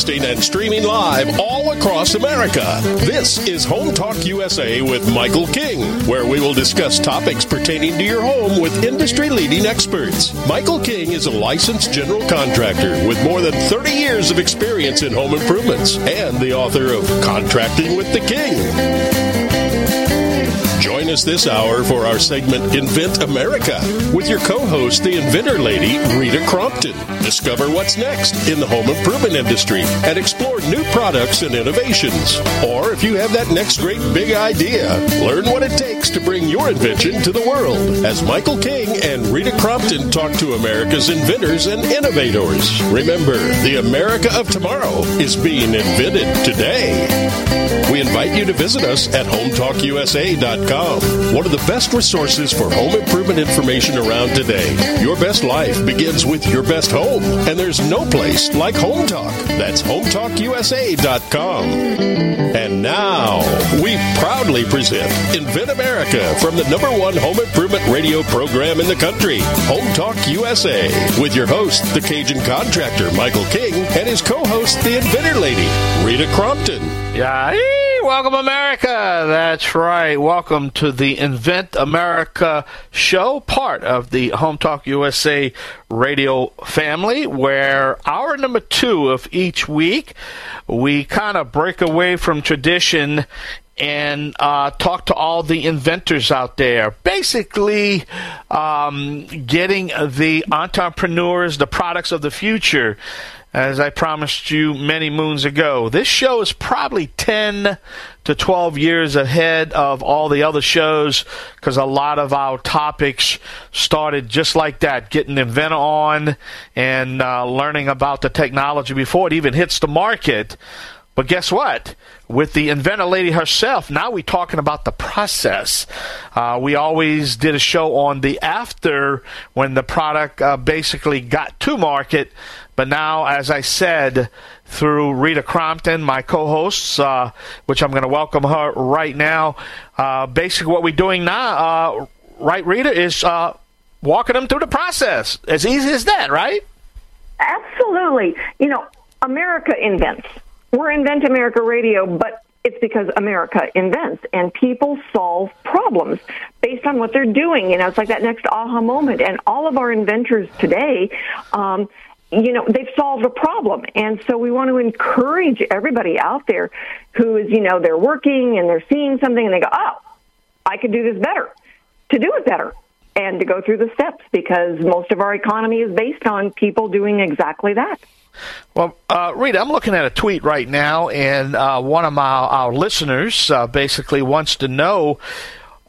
Broadcasting and streaming live all across America. This is Home Talk USA with Michael King, where we will discuss topics pertaining to your home with industry leading experts. Michael King is a licensed general contractor with more than 30 years of experience in home improvements and the author of Contracting with the King. Us this hour for our segment Invent America with your co host, the inventor lady, Rita Crompton. Discover what's next in the home improvement industry and explore new products and innovations. Or if you have that next great big idea, learn what it takes to bring your invention to the world as Michael King and Rita Crompton talk to America's inventors and innovators. Remember, the America of tomorrow is being invented today. Invite you to visit us at hometalkusa.com one of the best resources for home improvement information around today. Your best life begins with your best home, and there's no place like Home Talk. That's hometalkusa.com. And now, we proudly present Invent America from the number one home improvement radio program in the country, Home Talk USA, with your host, the Cajun contractor, Michael King, and his co host, the inventor lady, Rita Crompton. Yeah. Welcome, America. That's right. Welcome to the Invent America show, part of the Home Talk USA radio family, where hour number two of each week, we kind of break away from tradition and uh, talk to all the inventors out there. Basically, um, getting the entrepreneurs, the products of the future as I promised you many moons ago. This show is probably 10 to 12 years ahead of all the other shows because a lot of our topics started just like that, getting the inventor on and uh, learning about the technology before it even hits the market. But guess what? With the inventor lady herself, now we're talking about the process. Uh, we always did a show on the after when the product uh, basically got to market. But now, as I said, through Rita Crompton, my co-hosts, uh, which I'm going to welcome her right now. Uh, basically, what we're doing now, uh, right, Rita, is uh, walking them through the process. As easy as that, right? Absolutely. You know, America invents. We're Invent America Radio, but it's because America invents and people solve problems based on what they're doing. You know, it's like that next aha moment. And all of our inventors today, um, you know, they've solved a problem. And so we want to encourage everybody out there who is, you know, they're working and they're seeing something and they go, oh, I could do this better, to do it better and to go through the steps because most of our economy is based on people doing exactly that. Well, uh, Rita, I'm looking at a tweet right now, and uh, one of my our listeners uh, basically wants to know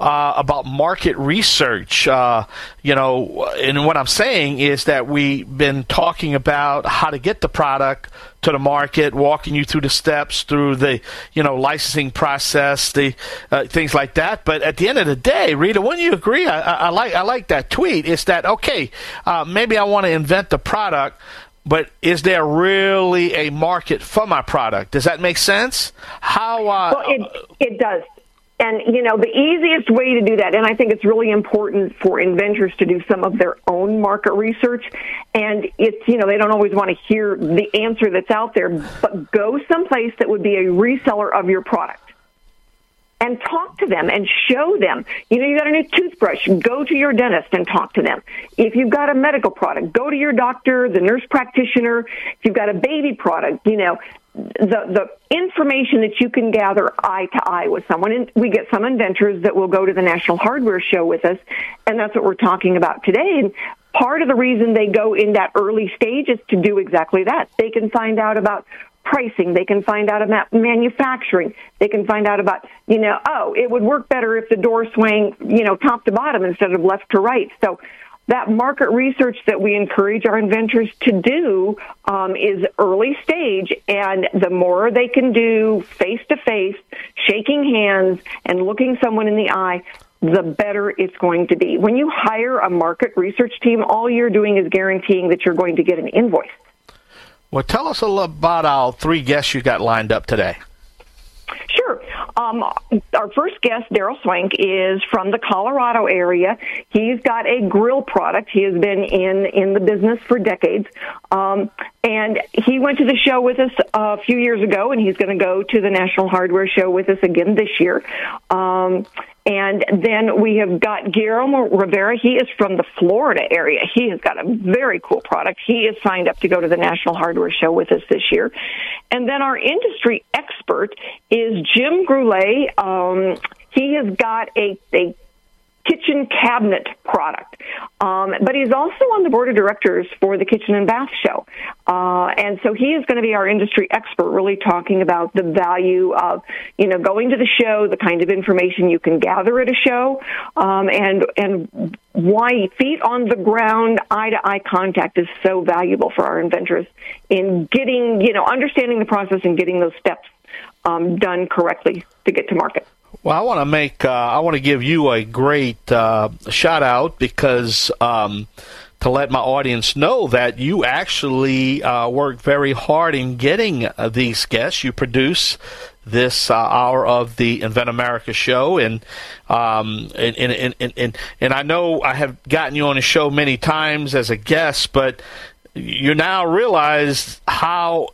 uh, about market research. Uh, you know, and what I'm saying is that we've been talking about how to get the product to the market, walking you through the steps, through the you know licensing process, the uh, things like that. But at the end of the day, Rita, wouldn't you agree? I, I, I like I like that tweet. It's that okay? Uh, maybe I want to invent the product. But is there really a market for my product? Does that make sense? How? Uh, well, it it does. And, you know, the easiest way to do that, and I think it's really important for inventors to do some of their own market research. And it's, you know, they don't always want to hear the answer that's out there, but go someplace that would be a reseller of your product and talk to them and show them. You know, you got a new toothbrush, go to your dentist and talk to them. If you've got a medical product, go to your doctor, the nurse practitioner. If you've got a baby product, you know, the the information that you can gather eye to eye with someone. And we get some inventors that will go to the national hardware show with us and that's what we're talking about today. And part of the reason they go in that early stage is to do exactly that. They can find out about pricing. They can find out about manufacturing. They can find out about you know oh it would work better if the door swang you know top to bottom instead of left to right. So that market research that we encourage our inventors to do um, is early stage, and the more they can do face to face, shaking hands, and looking someone in the eye, the better it's going to be. When you hire a market research team, all you're doing is guaranteeing that you're going to get an invoice. Well, tell us a little about our three guests you got lined up today. Sure. Um, our first guest, Daryl Swank, is from the Colorado area. He's got a grill product. He has been in in the business for decades, um, and he went to the show with us a few years ago, and he's going to go to the National Hardware Show with us again this year. Um, and then we have got Guillermo Rivera. He is from the Florida area. He has got a very cool product. He is signed up to go to the National Hardware Show with us this year. And then our industry expert is Jim Groulet. Um, he has got a, a kitchen cabinet product. Um, but he's also on the board of directors for the Kitchen and Bath Show. Uh, and so he is going to be our industry expert, really talking about the value of, you know, going to the show, the kind of information you can gather at a show, um, and, and why feet on the ground, eye to eye contact is so valuable for our inventors in getting, you know, understanding the process and getting those steps um, done correctly to get to market. Well, I want to make uh, I want to give you a great uh, shout out because um, to let my audience know that you actually uh, work very hard in getting uh, these guests. You produce this uh, hour of the Invent America show, and, um, and, and, and, and, and I know I have gotten you on the show many times as a guest, but you now realize how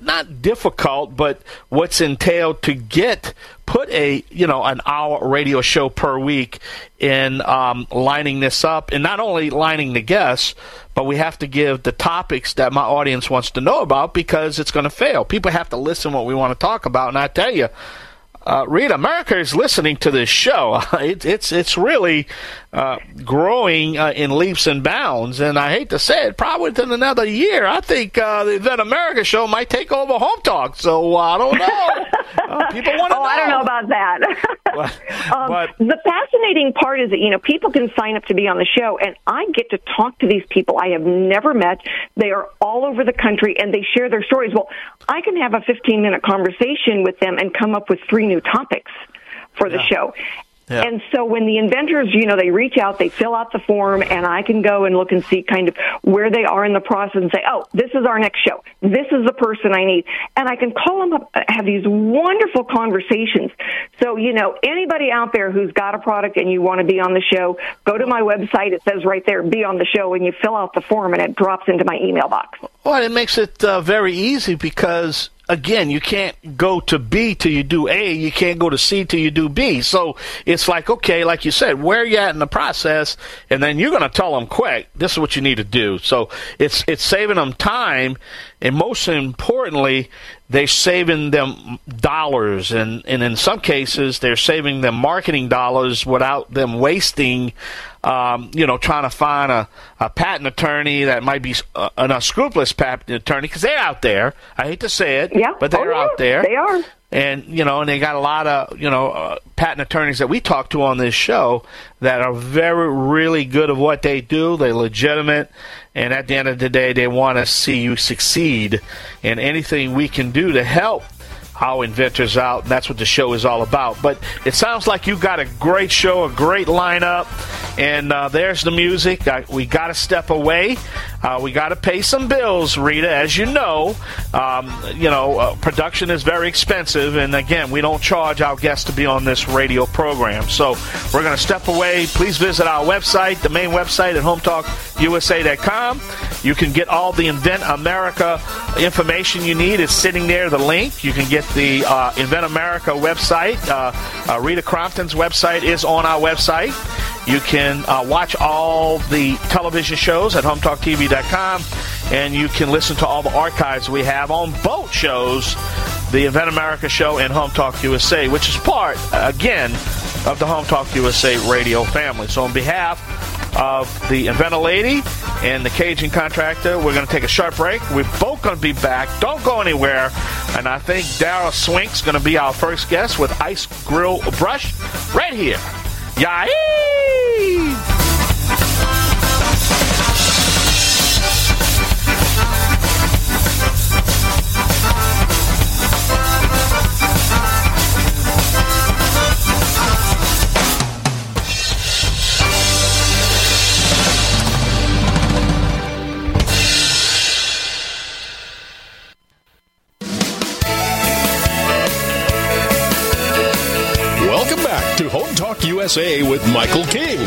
not difficult, but what's entailed to get put a you know an hour radio show per week in um, lining this up, and not only lining the guests, but we have to give the topics that my audience wants to know about because it's going to fail. People have to listen what we want to talk about, and I tell you. Uh, Rita, America is listening to this show. It, it's it's really uh, growing uh, in leaps and bounds. And I hate to say it, probably within another year, I think uh, the Invent America show might take over Home Talk. So uh, I don't know. Uh, people want to oh, know. I don't know about that. but, um, but the fascinating part is that you know people can sign up to be on the show, and I get to talk to these people I have never met. They are all over the country, and they share their stories. Well, I can have a 15 minute conversation with them and come up with three new topics for the Yeah. show. Yeah. And so when the inventors, you know, they reach out, they fill out the form, and I can go and look and see kind of where they are in the process and say, oh, this is our next show. This is the person I need. And I can call them up, have these wonderful conversations. So, you know, anybody out there who's got a product and you want to be on the show, go to my website. It says right there, be on the show, and you fill out the form and it drops into my email box. Well, it makes it uh, very easy because again, you can't go to B till you do A. You can't go to C till you do B. So it's like, okay, like you said, where you at in the process, and then you're going to tell them quick. This is what you need to do. So it's it's saving them time, and most importantly, they're saving them dollars, and and in some cases, they're saving them marketing dollars without them wasting. Um, you know, trying to find a, a patent attorney that might be uh, an unscrupulous patent attorney because they're out there. I hate to say it, Yeah. but they're Oh, yeah. out there. They are. And you know, and they got a lot of you know uh, patent attorneys that we talk to on this show that are very really good at what they do. They're legitimate, and at the end of the day, they want to see you succeed. And anything we can do to help our inventors out, and that's what the show is all about. But it sounds like you got a great show, a great lineup, and uh, there's the music. I, we got to step away. Uh, we got to pay some bills, Rita. As you know, um, you know, uh, production is very expensive, and again, we don't charge our guests to be on this radio program. So we're going to step away. Please visit our website, the main website at HomeTalkUSA.com. You can get all the Invent America information you need. It's sitting there. The link. You can get the uh, Invent America website. Uh, uh, Rita Crompton's website is on our website. You can uh, watch all the television shows at HomeTalkTV.com, and you can listen to all the archives we have on both shows, the Invent America show and Home Talk USA, which is part, again, of the Home Talk USA radio family. So, on behalf of the Inventor Lady and the Cajun Contractor, we're going to take a short break. We're both going to be back. Don't go anywhere. And I think Daryl Swink's going to be our first guest with Ice Grill Brush right here. Yay! USA with Michael King.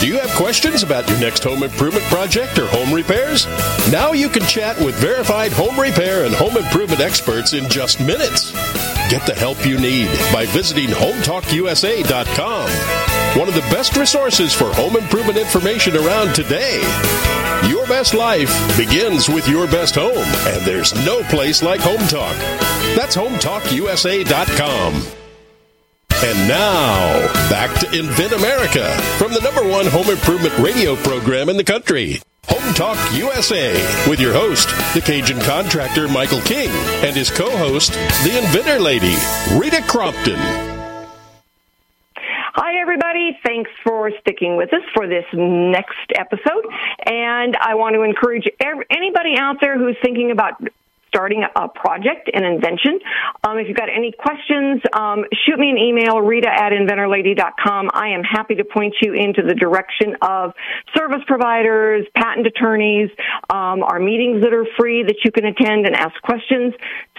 Do you have questions about your next home improvement project or home repairs? Now you can chat with verified home repair and home improvement experts in just minutes. Get the help you need by visiting HometalkUSA.com, one of the best resources for home improvement information around today. Your best life begins with your best home, and there's no place like Home Talk. That's HometalkUSA.com. And now, back to Invent America from the number one home improvement radio program in the country. Home Talk USA with your host, the Cajun contractor Michael King, and his co host, the inventor lady, Rita Crompton. Hi, everybody. Thanks for sticking with us for this next episode. And I want to encourage anybody out there who's thinking about starting a project, an invention. Um, if you've got any questions, um, shoot me an email, rita at inventorlady.com. I am happy to point you into the direction of service providers, patent attorneys, um, our meetings that are free that you can attend and ask questions.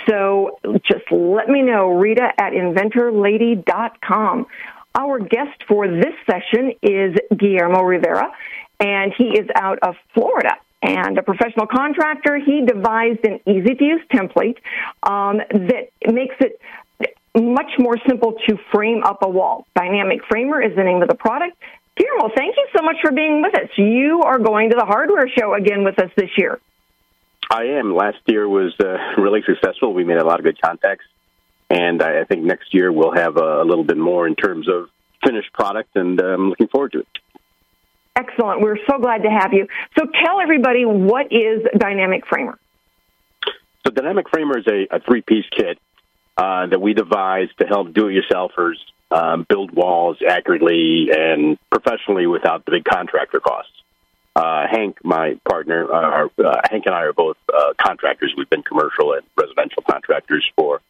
So just let me know, rita at inventorlady.com. Our guest for this session is Guillermo Rivera, and he is out of Florida and a professional contractor, he devised an easy to use template um, that makes it much more simple to frame up a wall. Dynamic Framer is the name of the product. Guillermo, thank you so much for being with us. You are going to the hardware show again with us this year. I am. Last year was uh, really successful. We made a lot of good contacts, and I think next year we'll have a, little bit more in terms of finished product, and uh, I'm looking forward to it. Excellent. We're so glad to have you. So tell everybody what is Dynamic Framer? So Dynamic Framer is a, a three-piece kit uh, that we devised to help do-it-yourselfers um, build walls accurately and professionally without the big contractor costs. Uh, Hank, my partner, uh, uh Hank and I are both uh, contractors. We've been commercial and residential contractors for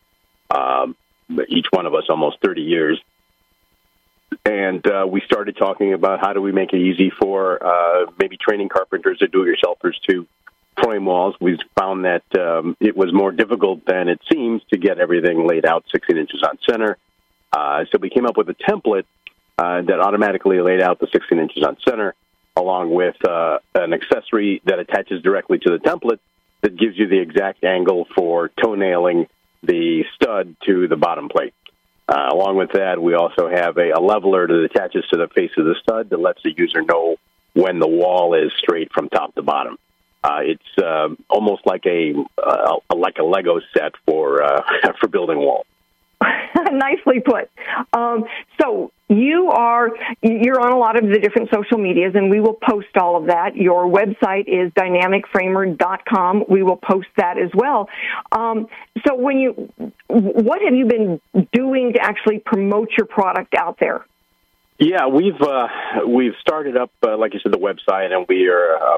um, each one of us almost 30 years and uh, we started talking about how do we make it easy for uh, maybe training carpenters or do-it-yourselfers to frame walls. We found that um, it was more difficult than it seems to get everything laid out 16 inches on center. Uh, so we came up with a template uh, that automatically laid out the 16 inches on center, along with uh, an accessory that attaches directly to the template that gives you the exact angle for toenailing the stud to the bottom plate. Uh, along with that, we also have a, a leveler that attaches to the face of the stud that lets the user know when the wall is straight from top to bottom. Uh, it's uh, almost like a, uh, like a Lego set for uh, for building walls. Nicely put. Um, so you are you're on a lot of the different social medias, and we will post all of that. Your website is dynamicframer.com. We will post that as well. Um, so when you, what have you been doing to actually promote your product out there? Yeah, we've uh, we've started up, uh, like you said, the website, and we are uh,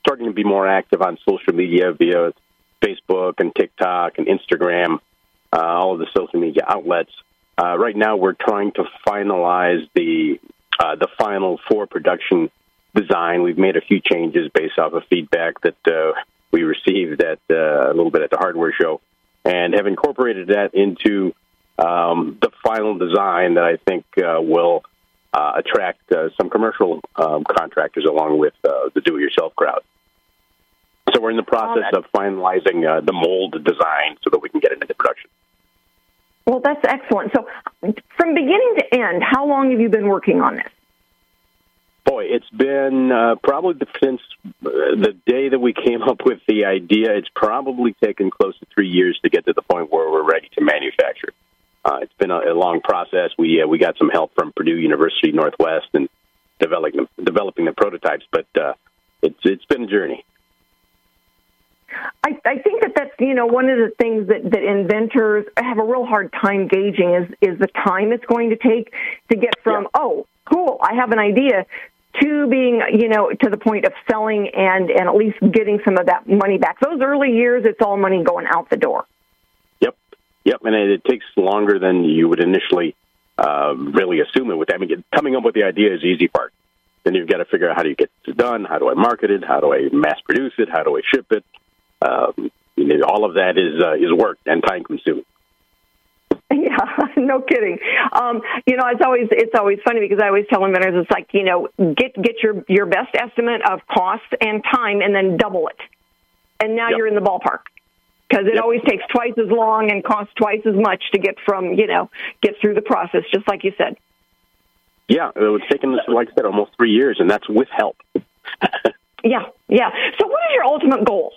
starting to be more active on social media via Facebook and TikTok and Instagram uh, all of the social media outlets. Uh, right now, we're trying to finalize the uh, the final for production design. We've made a few changes based off of feedback that uh, we received at uh, a little bit at the hardware show, and have incorporated that into um, the final design that I think uh, will uh, attract uh, some commercial um, contractors along with uh, the do-it-yourself crowd. So we're in the process of finalizing uh, the mold design so that we can get it into production. Well, that's excellent. So, from beginning to end, how long have you been working on this? Boy, it's been uh, probably since the day that we came up with the idea. It's probably taken close to three years to get to the point where we're ready to manufacture. Uh, it's been a, a long process. We uh, we got some help from Purdue University Northwest and developing developing the prototypes, but uh, it's it's been a journey. I, I think that that's you know one of the things that, that inventors have a real hard time gauging is is the time it's going to take to get from yeah. oh cool I have an idea to being you know to the point of selling and and at least getting some of that money back. Those early years, it's all money going out the door. Yep, yep, and it, it takes longer than you would initially uh, really assume it would. I mean, coming up with the idea is the easy part. Then you've got to figure out how do you get it done, how do I market it, how do I mass produce it, how do I ship it, um, you know, all of that is uh, is work and time consuming. Yeah, no kidding. Um, you know, it's always it's always funny because I always tell inventors it's like you know get get your your best estimate of cost and time and then double it, and now yep. you're in the ballpark because it yep. always takes twice as long and costs twice as much to get from you know get through the process, just like you said. Yeah, it was taking like I said almost three years, and that's with help. yeah, yeah. So, what is your ultimate goal?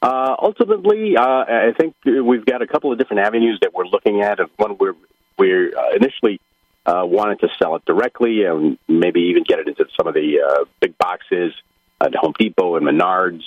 Uh, ultimately, uh, I think we've got a couple of different avenues that we're looking at. One, we're we're uh, initially uh, wanted to sell it directly and maybe even get it into some of the uh, big boxes at Home Depot and Menards.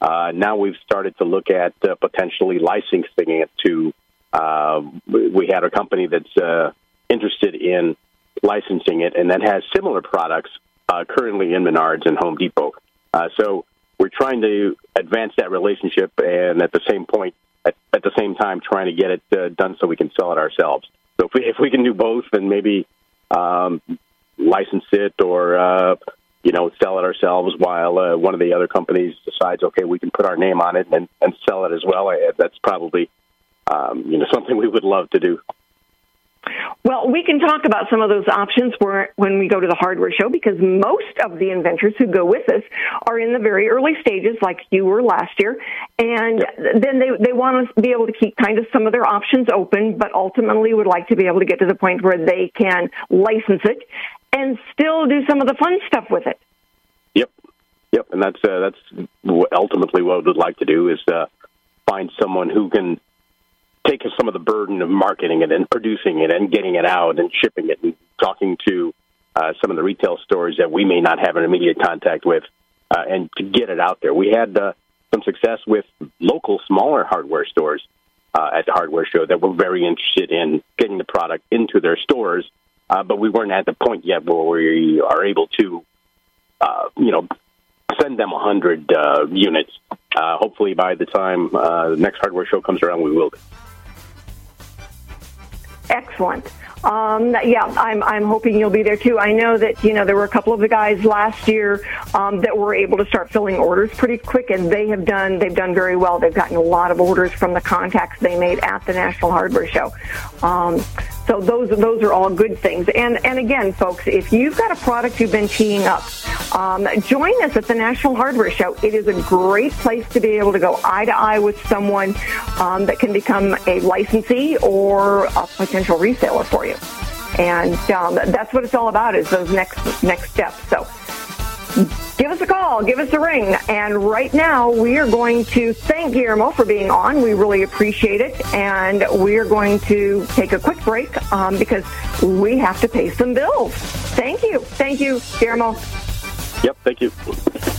Uh, now we've started to look at uh, potentially licensing it to. Uh, we had a company that's uh, interested in licensing it, and that has similar products uh, currently in Menards and Home Depot. Uh, so we're trying to advance that relationship, and at the same point, at, at the same time, trying to get it uh, done so we can sell it ourselves. So if we if we can do both, and maybe um, license it or uh, you know sell it ourselves, while uh, one of the other companies decides, okay, we can put our name on it and, and sell it as well. I, that's probably um, you know something we would love to do. Well, we can talk about some of those options when we go to the hardware show because most of the inventors who go with us are in the very early stages, like you were last year, and then they they want to be able to keep kind of some of their options open, but ultimately would like to be able to get to the point where they can license it and still do some of the fun stuff with it. Yep, yep, and that's uh, that's ultimately what we'd like to do is uh, find someone who can take some of the burden of marketing it and producing it and getting it out and shipping it and talking to uh, some of the retail stores that we may not have an immediate contact with uh, and to get it out there. We had uh, some success with local smaller hardware stores uh, at the hardware show that were very interested in getting the product into their stores, uh, but we weren't at the point yet where we are able to, uh, you know, send them 100 uh, units. Uh, hopefully, by the time uh, the next hardware show comes around, we will. Excellent. Um, yeah, I'm, I'm hoping you'll be there too. I know that, you know, there were a couple of the guys last year um, that were able to start filling orders pretty quick and they have done, they've done very well. They've gotten a lot of orders from the contacts they made at the National Hardware Show. Um, so those those are all good things. And and again, folks, if you've got a product you've been teeing up, um, join us at the National Hardware Show. It is a great place to be able to go eye to eye with someone um, that can become a licensee or a potential reseller for you. And um, that's what it's all about is those next next steps. So give us a call, give us a ring. And right now, we are going to thank Guillermo for being on. We really appreciate it. And we are going to take a quick break um, because we have to pay some bills. Thank you. Thank you, Guillermo. Yep, thank you.